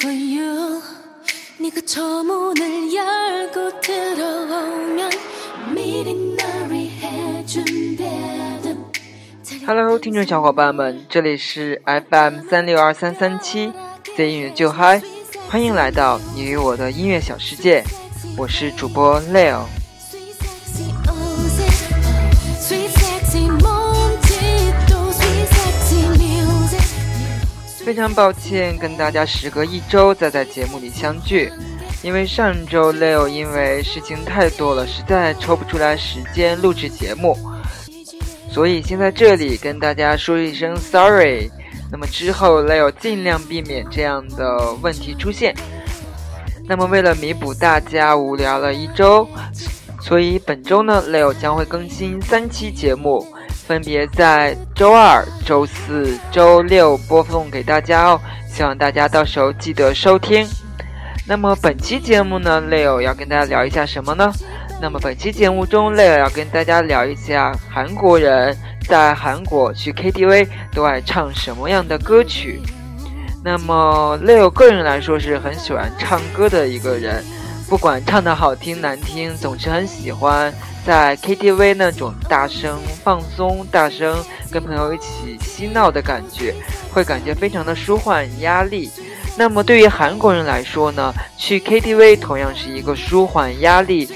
for you 네가 저 문을 열고 들어오면 미리 널 위해 준비된 Hello，听众小伙伴们，这里是 FM 三六二三三七 Z 音乐就嗨，欢迎来到你与我的音乐小世界，我是主播 Leo。 非常抱歉跟大家时隔一周再在节目里相聚，因为上周 Leo 因为事情太多了，实在抽不出来时间录制节目，所以先在这里跟大家说一声 sorry。那么之后 Leo 尽量避免这样的问题出现。那么为了弥补大家无聊了一周，所以本周呢，Leo 将会更新三期节目，分别在周二、周四周六播放给大家哦。希望大家到时候记得收听。那么本期节目呢，Leo 要跟大家聊一下什么呢？那么本期节目中，Leo 要跟大家聊一下韩国人在韩国去 KTV 都爱唱什么样的歌曲。那么 Leo 个人来说是很喜欢唱歌的一个人，不管唱的好听难听，总是很喜欢在 KTV 那种大声放松、大声跟朋友一起嬉闹的感觉，会感觉非常的舒缓压力。那么对于韩国人来说呢，去 KTV 同样是一个舒缓压力、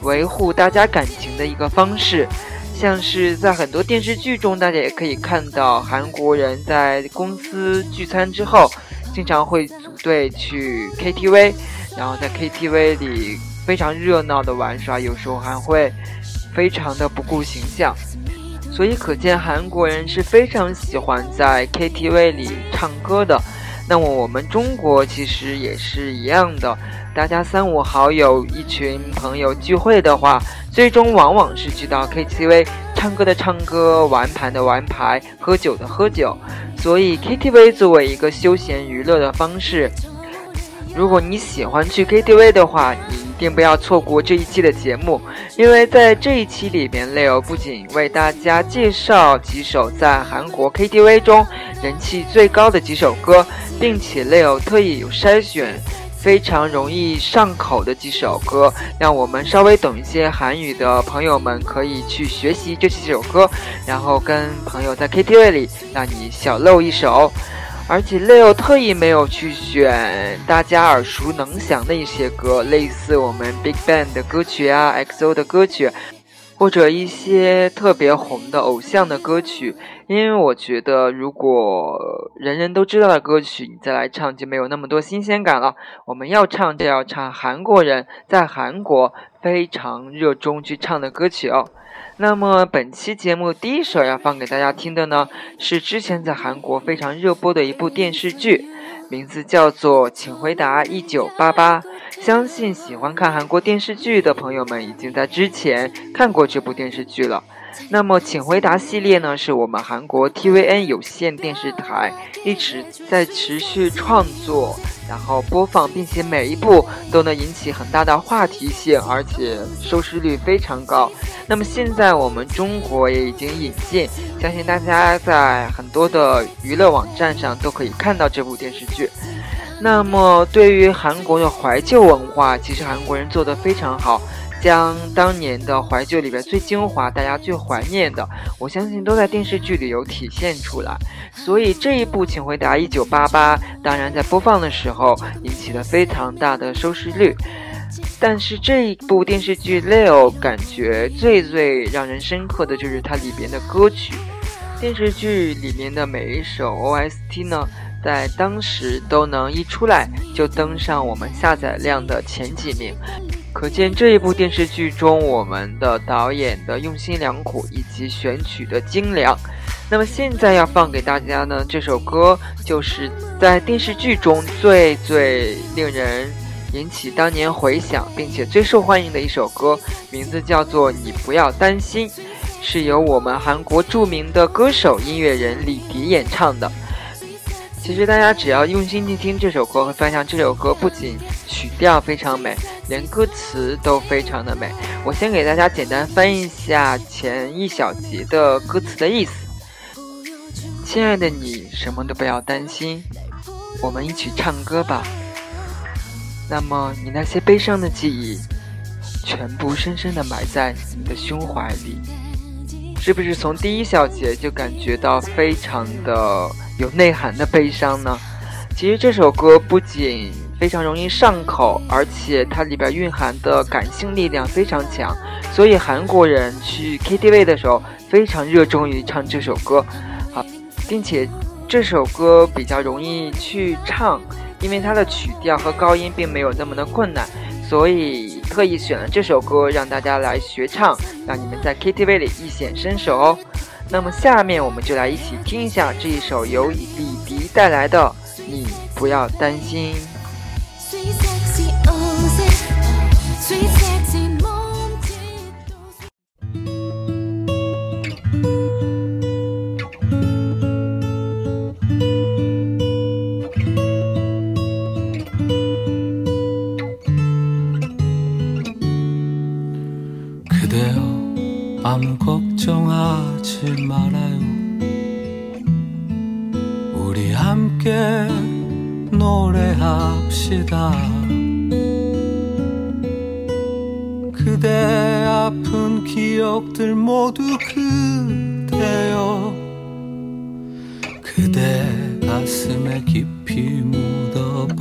维护大家感情的一个方式。像是在很多电视剧中，大家也可以看到韩国人在公司聚餐之后，经常会组队去 KTV，然后在 KTV 里非常热闹的玩耍，有时候还会非常的不顾形象。所以可见韩国人是非常喜欢在 KTV 里唱歌的。那么我们中国其实也是一样的，大家三五好友一群朋友聚会的话，最终往往是去到 KTV 唱歌的唱歌，玩牌的玩牌，喝酒的喝酒。所以 KTV 作为一个休闲娱乐的方式，如果你喜欢去 KTV 的话，你一定不要错过这一期的节目，因为在这一期里边，Leo 不仅为大家介绍几首在韩国 KTV 中人气最高的几首歌，并且 Leo 特意有筛选非常容易上口的几首歌，让我们稍微懂一些韩语的朋友们可以去学习这几首歌，然后跟朋友在 KTV 里让你小露一手。而且 Leo 特意没有去选大家耳熟能详的一些歌，类似我们 Big Bang 的歌曲啊，XO 的歌曲，或者一些特别红的偶像的歌曲。因为我觉得，如果人人都知道的歌曲，你再来唱就没有那么多新鲜感了。我们要唱就要唱韩国人在韩国非常热衷去唱的歌曲哦。那么本期节目第一首要放给大家听的呢，是之前在韩国非常热播的一部电视剧，名字叫做《请回答一九八八》。相信喜欢看韩国电视剧的朋友们已经在之前看过这部电视剧了。那么，请回答系列呢，是我们韩国 TVN 有线电视台一直在持续创作，然后播放，并且每一部都能引起很大的话题性，而且收视率非常高。那么现在我们中国也已经引进，相信大家在很多的娱乐网站上都可以看到这部电视剧。那么对于韩国的怀旧文化，其实韩国人做得非常好。将当年的怀旧里边最精华、大家最怀念的，我相信都在电视剧里有体现出来。所以这一部《请回答一九八八》，当然在播放的时候引起了非常大的收视率。但是这一部电视剧 Leo 感觉最最让人深刻的就是它里边的歌曲。电视剧里面的每一首 OST 呢，在当时都能一出来就登上我们下载量的前几名。可见这一部电视剧中，我们的导演的用心良苦以及选曲的精良。那么现在要放给大家呢，这首歌就是在电视剧中最最令人引起当年回响，并且最受欢迎的一首歌，名字叫做《你不要担心》，是由我们韩国著名的歌手音乐人李迪演唱的。其实大家只要用心去听这首歌，会发现这首歌不仅曲调非常美，连歌词都非常的美。我先给大家简单翻译一下前一小节的歌词的意思：亲爱的你，什么都不要担心，我们一起唱歌吧。那么你那些悲伤的记忆，全部深深的埋在你的胸怀里，是不是从第一小节就感觉到非常的有内涵的悲伤呢？其实这首歌不仅非常容易上口，而且它里边蕴含的感性力量非常强，所以韩国人去 KTV 的时候非常热衷于唱这首歌，好，并且这首歌比较容易去唱，因为它的曲调和高音并没有那么的困难，所以特意选了这首歌让大家来学唱，让你们在 KTV 里一显身手哦。那么下面我们就来一起听一下这一首由李迪带来的。你不要担心。 노래합시다. 그대 아픈 기억들 모두 그대여. 그대 가슴에 깊이 묻어버리고.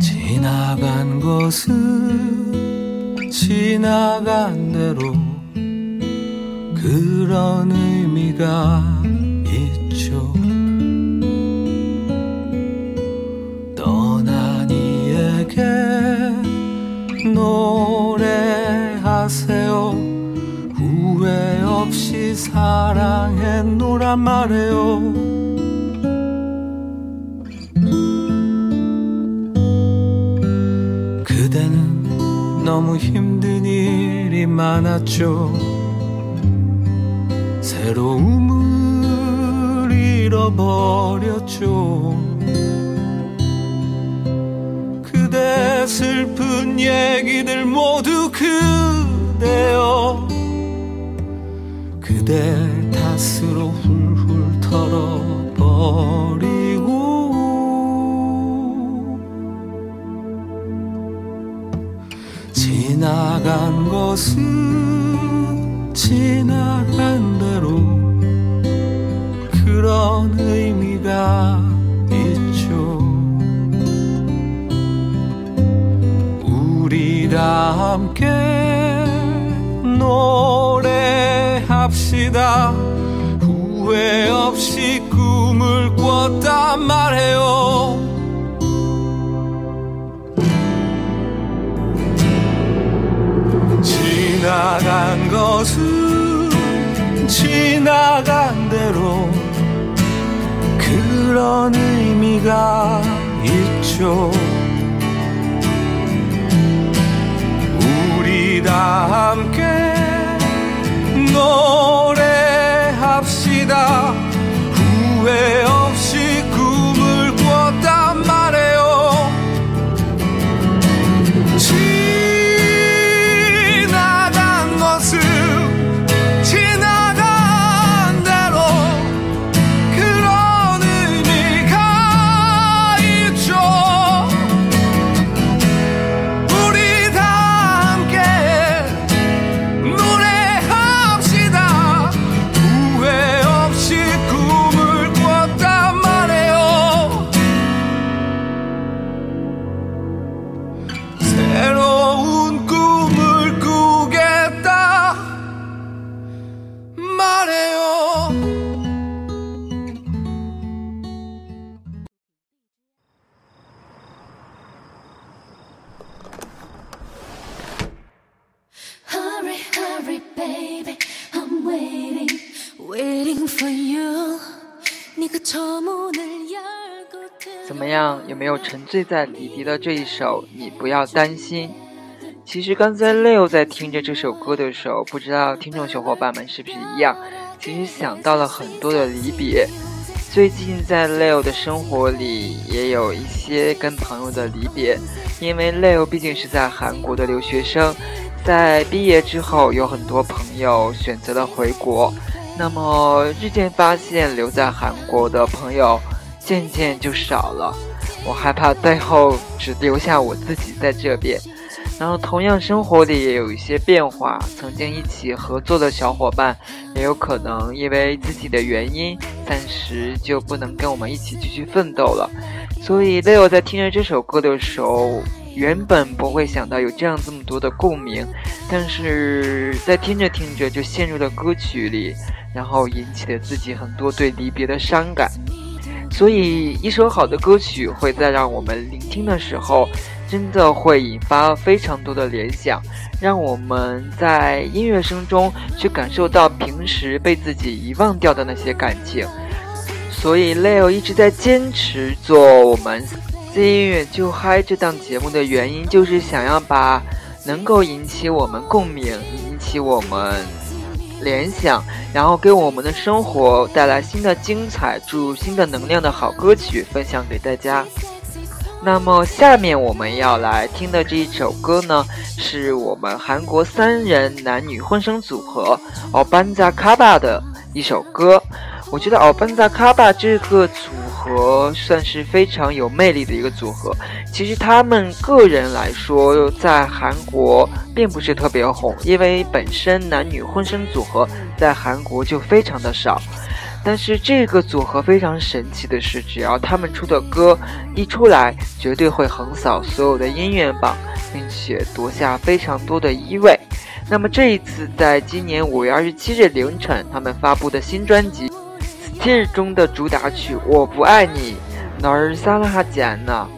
지나간 것은 지나간 대로 의미가 있죠. 떠난 이에게 노래하세요. 후회 없이 사랑했노란 말해요. 그대는 너무 힘든 일이 많았죠. 새로움을 잃어버렸죠. 그대 슬픈 얘기들 모두 그대여. 그대 탓으로 훌훌 털어버리고. 지나간 것은 지나 그런 의미가 있죠. 우리 다 함께 노래합시다. 후회 없이 꿈을 꿨단 말해요. 지나간 것은 지나간 대로 그런 의미가 있죠. 우리 다 함께 노래합시다. 醉在李迪的这一首《你不要担心》？其实刚才 Leo 在听着这首歌的时候，不知道听众小伙伴们是不是一样？其实想到了很多的离别。最近在 Leo 的生活里也有一些跟朋友的离别，因为 Leo 毕竟是在韩国的留学生，在毕业之后有很多朋友选择了回国，那么日渐发现留在韩国的朋友渐渐就少了，我害怕最后只留下我自己在这边。然后同样生活里也有一些变化，曾经一起合作的小伙伴也有可能因为自己的原因，暂时就不能跟我们一起继续奋斗了。所以 Leo 在听着这首歌的时候，原本不会想到有这样这么多的共鸣，但是在听着听着就陷入了歌曲里，然后引起了自己很多对离别的伤感。所以一首好的歌曲会在让我们聆听的时候。真的会引发非常多的联想，让我们在音乐声中去感受到平时被自己遗忘掉的那些感情。所以，Leo 一直在坚持做我们《Z 音乐就嗨》这档节目的原因，就是想要把能够引起我们共鸣、引起我们联想，然后给我们的生活带来新的精彩、注入新的能量的好歌曲分享给大家。那么下面我们要来听的这一首歌呢，是我们韩国三人男女混声组合奥班扎卡巴的一首歌。我觉得奥班扎卡巴这个组合算是非常有魅力的一个组合。其实他们个人来说，在韩国并不是特别红，因为本身男女混声组合在韩国就非常的少。但是这个组合非常神奇的是，只要他们出的歌一出来，绝对会横扫所有的音乐榜，并且夺下非常多的一位。那么这一次，在今年五月二十七日凌晨，他们发布的新专辑《》中的主打曲《我不爱你》，哪儿撒拉哈简呢？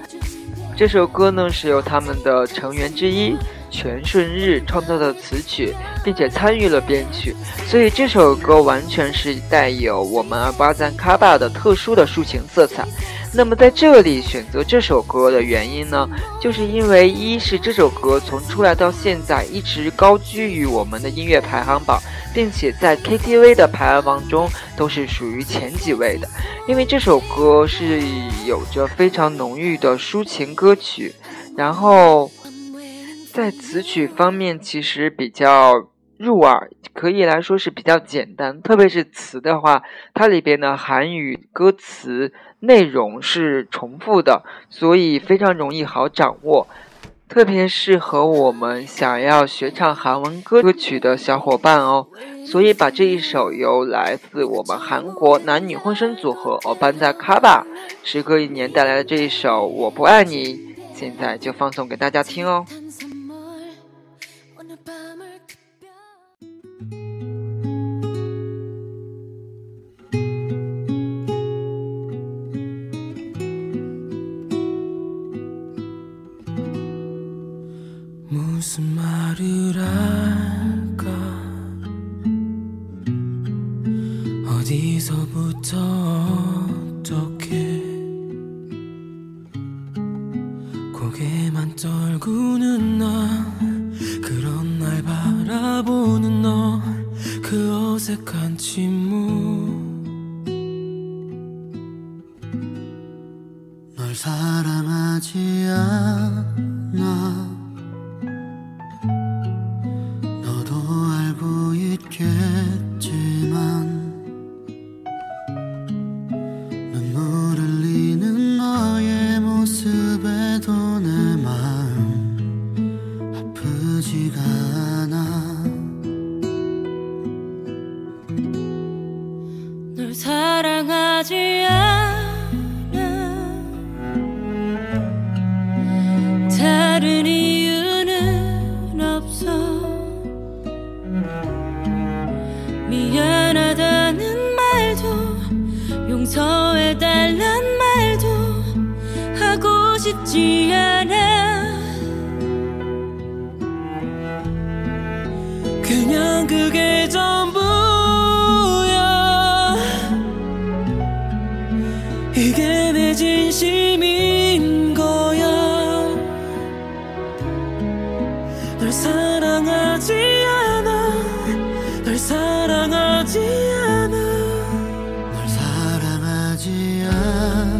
这首歌呢是由他们的成员之一。全顺日创作的词曲，并且参与了编曲，所以这首歌完全是带有我们阿巴赞卡巴的特殊的抒情色彩。那么在这里选择这首歌的原因呢，就是因为一是这首歌从出来到现在一直高居于我们的音乐排行榜，并且在 KTV 的排行榜中都是属于前几位的。因为这首歌是有着非常浓郁的抒情歌曲，然后。在词曲方面，其实比较入耳，可以来说是比较简单。特别是词的话，它里边的韩语歌词内容是重复的，所以非常容易好掌握，特别适合我们想要学唱韩文歌歌曲的小伙伴哦。所以把这一首由来自我们韩国男女混声组合 Obanza Kaba 时隔一年带来的这一首《我不爱你》，现在就放送给大家听哦。 어색한 침묵. 널 사랑하지 않아 사랑하지 않아. 널 사랑하지 않아. 널 사랑하지 않아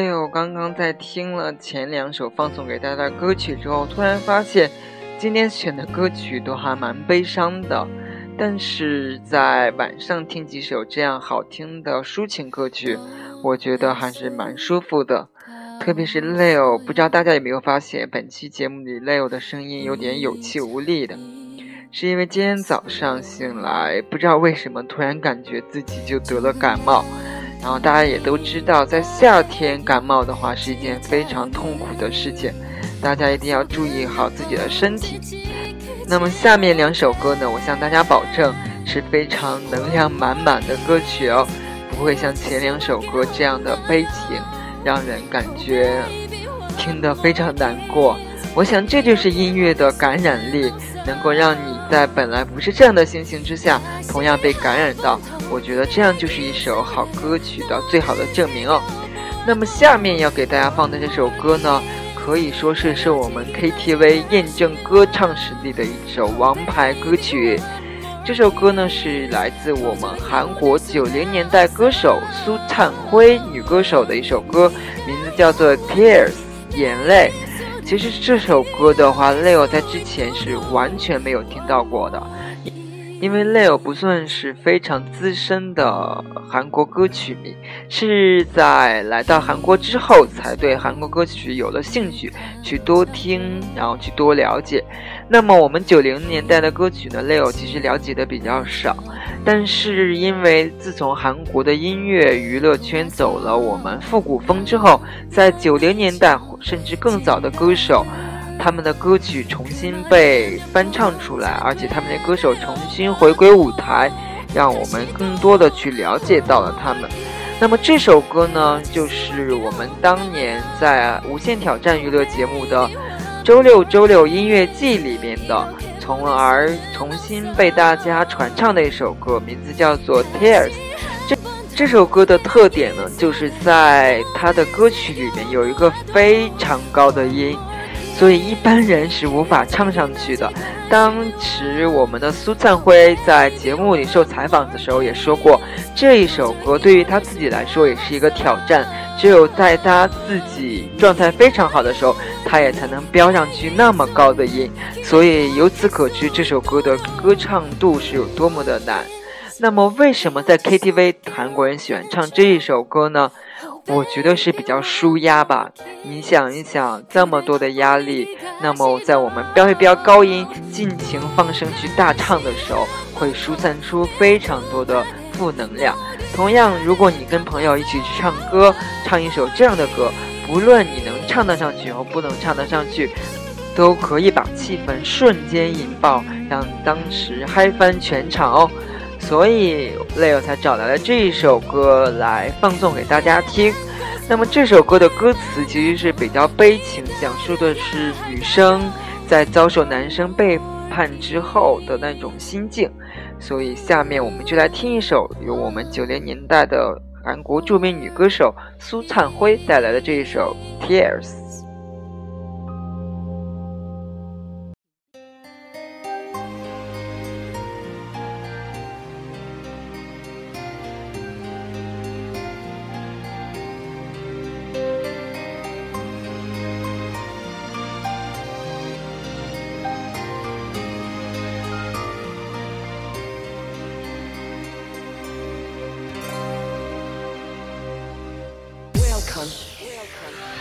Leo 刚刚在听了前两首放送给大家的歌曲之后，突然发现今天选的歌曲都还蛮悲伤的，但是在晚上听几首这样好听的抒情歌曲，我觉得还是蛮舒服的。特别是 Leo，不知道大家有没有发现，本期节目里 Leo 的声音有点有气无力的，是因为今天早上醒来，不知道为什么突然感觉自己就得了感冒。然后大家也都知道，在夏天感冒的话是一件非常痛苦的事情，大家一定要注意好自己的身体。那么下面两首歌呢，我向大家保证是非常能量满满的歌曲哦，不会像前两首歌这样的悲情，让人感觉听得非常难过。我想这就是音乐的感染力，能够让你在本来不是这样的心情之下，同样被感染到。我觉得这样就是一首好歌曲的最好的证明哦。那么下面要给大家放的这首歌呢，可以说是是我们 KTV 验证歌唱实力的一首王牌歌曲。这首歌呢是来自我们韩国九零年代歌手苏灿辉女歌手的一首歌，名字叫做《Tears》眼泪。其实这首歌的话，Leo 在之前是完全没有听到过的。因为 Leo 不算是非常资深的韩国歌曲迷，是在来到韩国之后才对韩国歌曲有了兴趣，去多听，然后去多了解。那么我们九零年代的歌曲呢，Leo 其实了解的比较少，但是因为自从韩国的音乐娱乐圈走了我们复古风之后，在九零年代甚至更早的歌手。他们的歌曲重新被翻唱出来，而且他们的歌手重新回归舞台，让我们更多的去了解到了他们。那么这首歌呢，就是我们当年在《无限挑战》娱乐节目的《周六周六音乐季》里面的，从而重新被大家传唱的一首歌，名字叫做《Tears》。这这首歌的特点呢，就是在它的歌曲里面有一个非常高的音。所以一般人是无法唱上去的。当时我们的苏灿辉在节目里受采访的时候也说过，这一首歌对于他自己来说也是一个挑战。只有在他自己状态非常好的时候，他也才能飙上去那么高的音。所以由此可知，这首歌的歌唱度是有多么的难。那么为什么在 KTV 韩国人喜欢唱这一首歌呢？我觉得是比较舒压吧。你想一想，这么多的压力，那么在我们飙一飙高音、尽情放声去大唱的时候，会疏散出非常多的负能量。同样，如果你跟朋友一起去唱歌，唱一首这样的歌，不论你能唱得上去或不能唱得上去，都可以把气氛瞬间引爆，让当时嗨翻全场哦。所以 Leo 才找来了这一首歌来放送给大家听。那么这首歌的歌词其实是比较悲情，讲述的是女生在遭受男生背叛之后的那种心境。所以下面我们就来听一首由我们九零年代的韩国著名女歌手苏灿辉带来的这一首《Tears》。Welcome.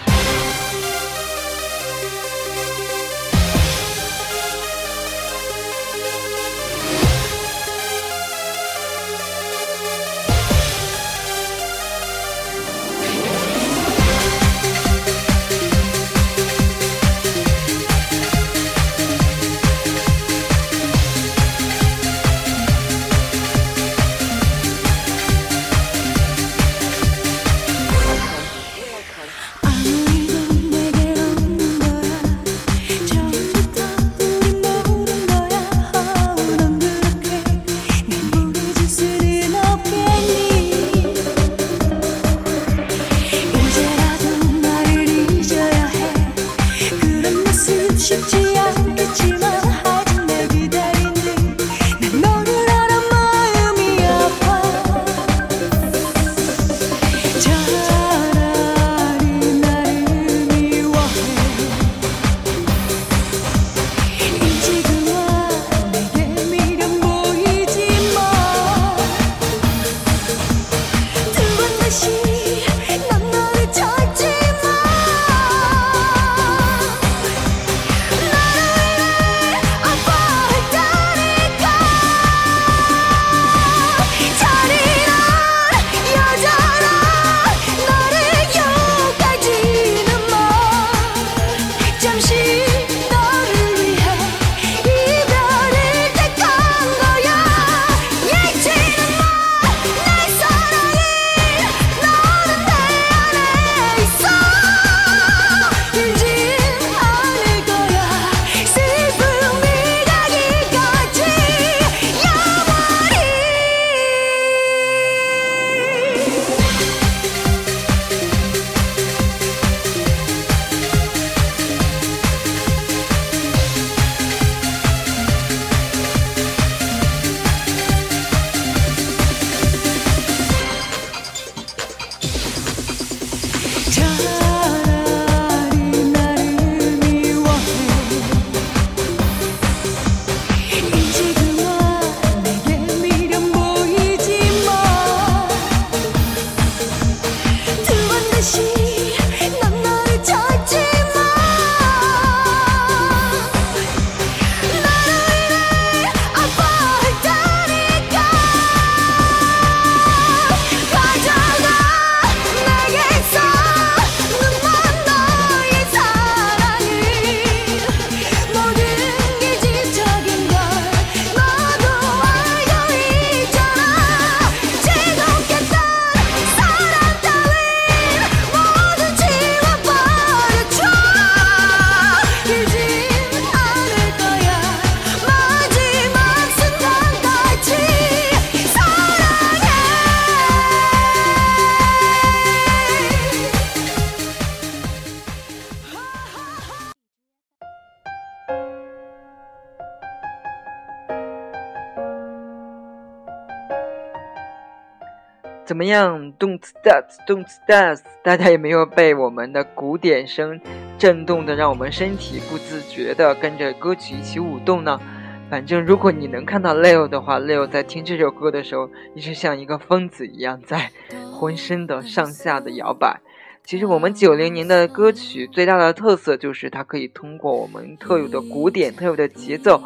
怎么样？Don't start, don't start，大家有没有被我们的鼓点声震动的，让我们身体不自觉的跟着歌曲一起舞动呢？反正如果你能看到 Leo 的话，Leo 在听这首歌的时候，一直像一个疯子一样，在浑身的上下的摇摆。其实我们九零年的歌曲最大的特色就是它可以通过我们特有的鼓点、特有的节奏，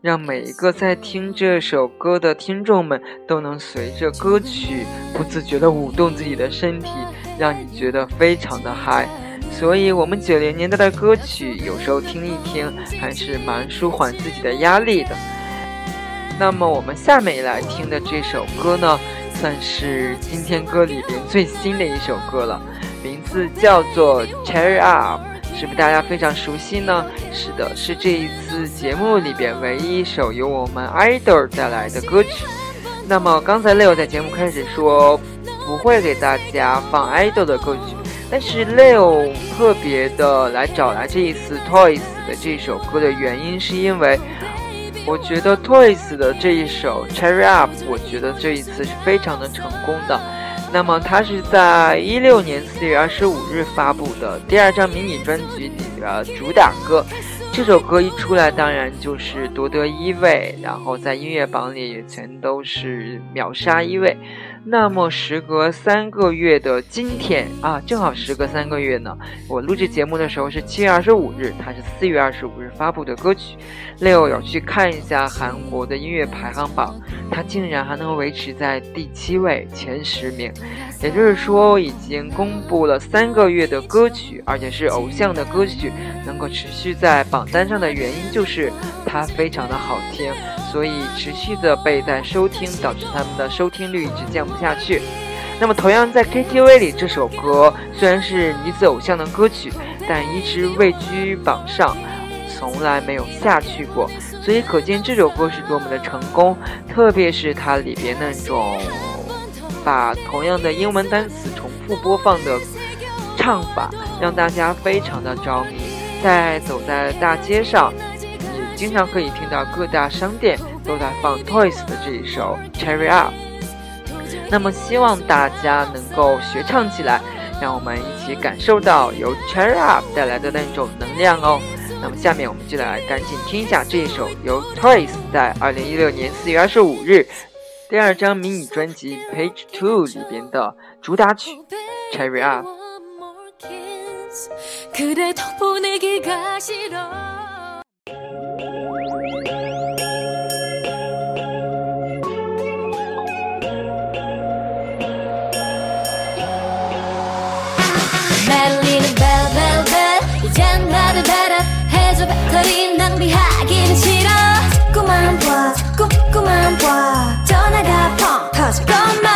让每一个在听这首歌的听众们都能随着歌曲不自觉地舞动自己的身体，让你觉得非常的嗨。所以，我们九零年代的歌曲有时候听一听还是蛮舒缓自己的压力的。那么，我们下面来听的这首歌呢，算是今天歌里边最新的一首歌了，名字叫做《Cherry Up》。是不是大家非常熟悉呢？是的，是这一次节目里边唯一一首由我们 idol 带来的歌曲。那么刚才 Leo 在节目开始说不会给大家放 idol 的歌曲，但是 Leo 特别的来找来这一次 Toys 的这首歌的原因，是因为我觉得 Toys 的这一首 Cherry Up，我觉得这一次是非常的成功的。那么，它是在一六年四月二十五日发布的第二张迷你专辑里的主打歌。这首歌一出来，当然就是夺得一位，然后在音乐榜里也全都是秒杀一位。那么，时隔三个月的今天啊，正好时隔三个月呢。我录制节目的时候是七月二十五日，它是四月二十五日发布的歌曲。Leo 有去看一下韩国的音乐排行榜，它竟然还能维持在第七位，前十名。也就是说，已经公布了三个月的歌曲，而且是偶像的歌曲，能够持续在榜单上的原因就是它非常的好听。所以持续的被在收听，导致他们的收听率一直降不下去。那么同样在 KTV 里，这首歌虽然是女子偶像的歌曲，但一直位居榜上，从来没有下去过。所以可见这首歌是多么的成功。特别是它里边那种把同样的英文单词重复播放的唱法，让大家非常的着迷。在走在大街上。经常可以听到各大商店都在放 Toys 的这一首 Cherry Up，那么希望大家能够学唱起来，让我们一起感受到由 Cherry Up 带来的那种能量哦。那么下面我们就来赶紧听一下这一首由 Toys 在二零一六年四月二十五日第二张迷你专辑 Page Two 里边的主打曲 Cherry Up。 배터리 낭비하기는 싫어. 자꾸만 봐 자꾸만 봐. 전화가 펑 터질 것만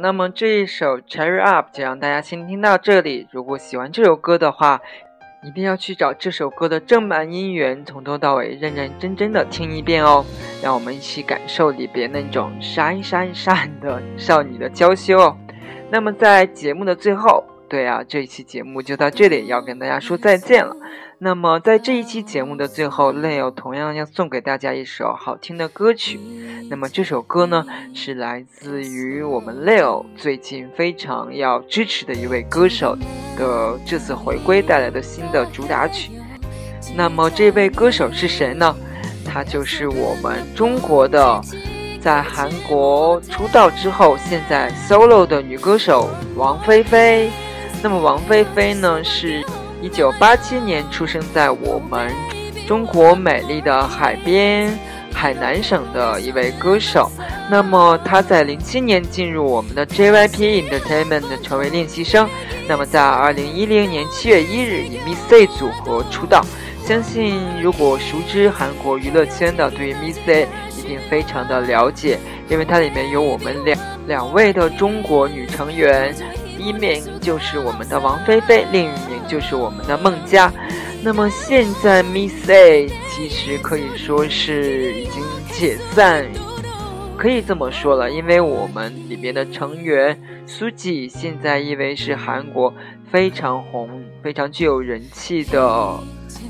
那么这一首《Cherry Up》就让大家先听到这里。如果喜欢这首歌的话，一定要去找这首歌的正版音源，从头到尾认认真真的听一遍哦。让我们一起感受里边那种闪闪闪的少女的娇羞哦。那么在节目的最后，对啊，这一期节目就到这里，要跟大家说再见了。那么在这一期节目的最后，Leo 同样要送给大家一首好听的歌曲。那么这首歌呢，是来自于我们 Leo 最近非常要支持的一位歌手的这次回归带来的新的主打曲。那么这位歌手是谁呢？她就是我们中国的，在韩国出道之后，现在 solo 的女歌手王菲菲。那么王菲菲呢，是一九八七年出生在我们中国美丽的海边海南省的一位歌手。那么她在零七年进入我们的 JYP Entertainment 成为练习生。那么在二零一零年七月一日以 Miss A 组合出道。相信如果熟知韩国娱乐圈的，对于 Miss A 一定非常的了解，因为它里面有我们两两位的中国女成员。一名就是我们的王菲菲，另一名就是我们的孟佳。那么现在 Miss A 其实可以说是已经解散，可以这么说了，因为我们里面的成员苏纪现在因为是韩国非常红、非常具有人气的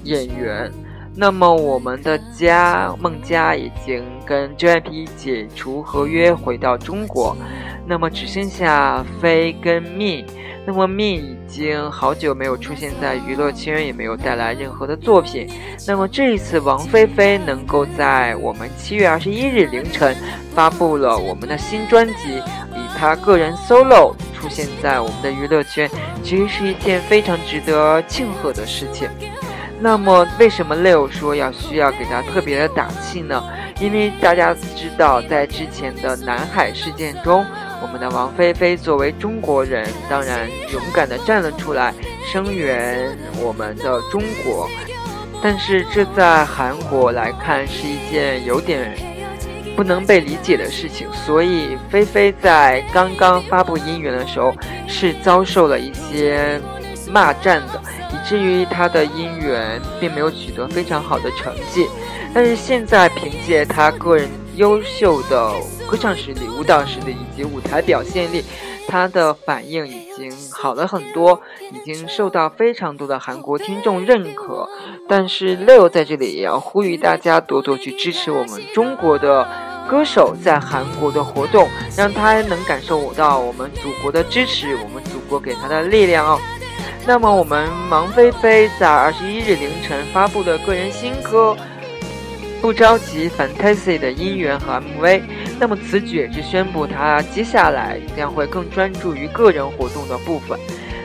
演员。那么我们的家孟佳已经跟 JYP 解除合约，回到中国。那么只剩下飞跟蜜。那么蜜已经好久没有出现在娱乐圈，也没有带来任何的作品。那么这一次王菲菲能够在我们七月二十一日凌晨发布了我们的新专辑，以她个人 solo 出现在我们的娱乐圈，其实是一件非常值得庆贺的事情。那么，为什么 Leo 说要需要给他特别的打气呢？因为大家知道，在之前的南海事件中，我们的王菲菲作为中国人，当然勇敢的站了出来，声援我们的中国。但是这在韩国来看是一件有点不能被理解的事情，所以菲菲在刚刚发布音源的时候是遭受了一些骂战的。至于他的姻缘并没有取得非常好的成绩，但是现在凭借他个人优秀的歌唱实力、舞蹈实力以及舞台表现力，他的反应已经好了很多，已经受到非常多的韩国听众认可。但是 Leo 在这里也要呼吁大家多多去支持我们中国的歌手在韩国的活动，让他能感受到我们祖国的支持，我们祖国给他的力量哦。那么，我们王菲菲在二十一日凌晨发布的个人新歌《不着急 Fantasy》的音源和 MV。那么此举也是宣布她接下来将会更专注于个人活动的部分。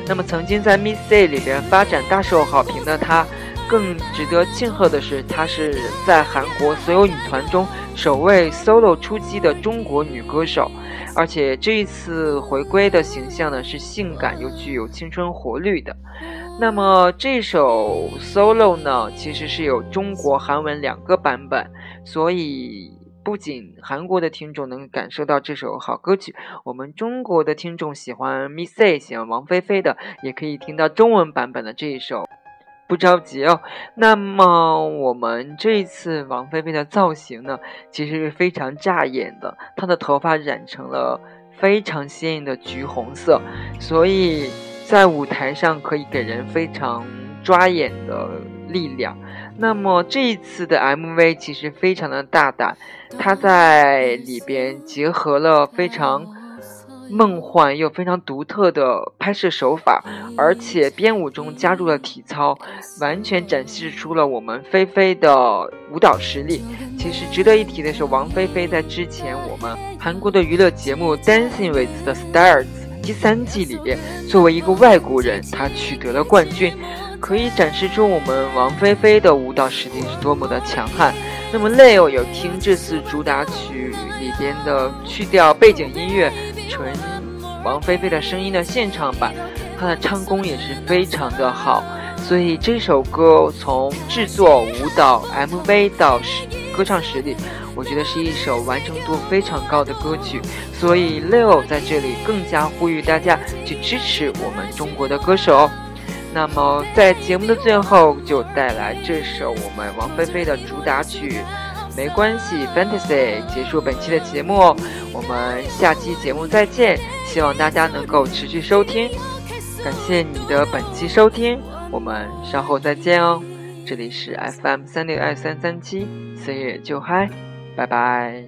那么曾经在 Miss C 里边发展大受好评的她，更值得庆贺的是，她是在韩国所有女团中首位 solo 出击的中国女歌手。而且这一次回归的形象呢，是性感又具有青春活力的。那么这首 solo 呢，其实是有中国、韩文两个版本，所以不仅韩国的听众能感受到这首好歌曲，我们中国的听众喜欢 Miss A、喜欢王菲菲的，也可以听到中文版本的这一首。不着急哦。那么我们这一次王菲菲的造型呢，其实是非常扎眼的。她的头发染成了非常鲜艳的橘红色，所以在舞台上可以给人非常抓眼的力量。那么这一次的 MV 其实非常的大胆，它在里边结合了非常。梦幻又非常独特的拍摄手法，而且编舞中加入了体操，完全展示出了我们菲菲的舞蹈实力。其实值得一提的是，王菲菲在之前我们韩国的娱乐节目《Dancing with the Stars》第三季里边，作为一个外国人，她取得了冠军。可以展示出我们王菲菲的舞蹈实力是多么的强悍。那么 Leo 有听这次主打曲里边的去掉背景音乐，纯王菲菲的声音的现场版，她的唱功也是非常的好。所以这首歌从制作、舞蹈、MV 到实歌唱实力，我觉得是一首完成度非常高的歌曲。所以 Leo 在这里更加呼吁大家去支持我们中国的歌手。那么在节目的最后，就带来这首我们王菲菲的主打曲《没关系 Fantasy》，结束本期的节目。我们下期节目再见，希望大家能够持续收听。感谢你的本期收听，我们稍后再见哦。这里是 FM 三六二三三七，岁月就嗨，拜拜。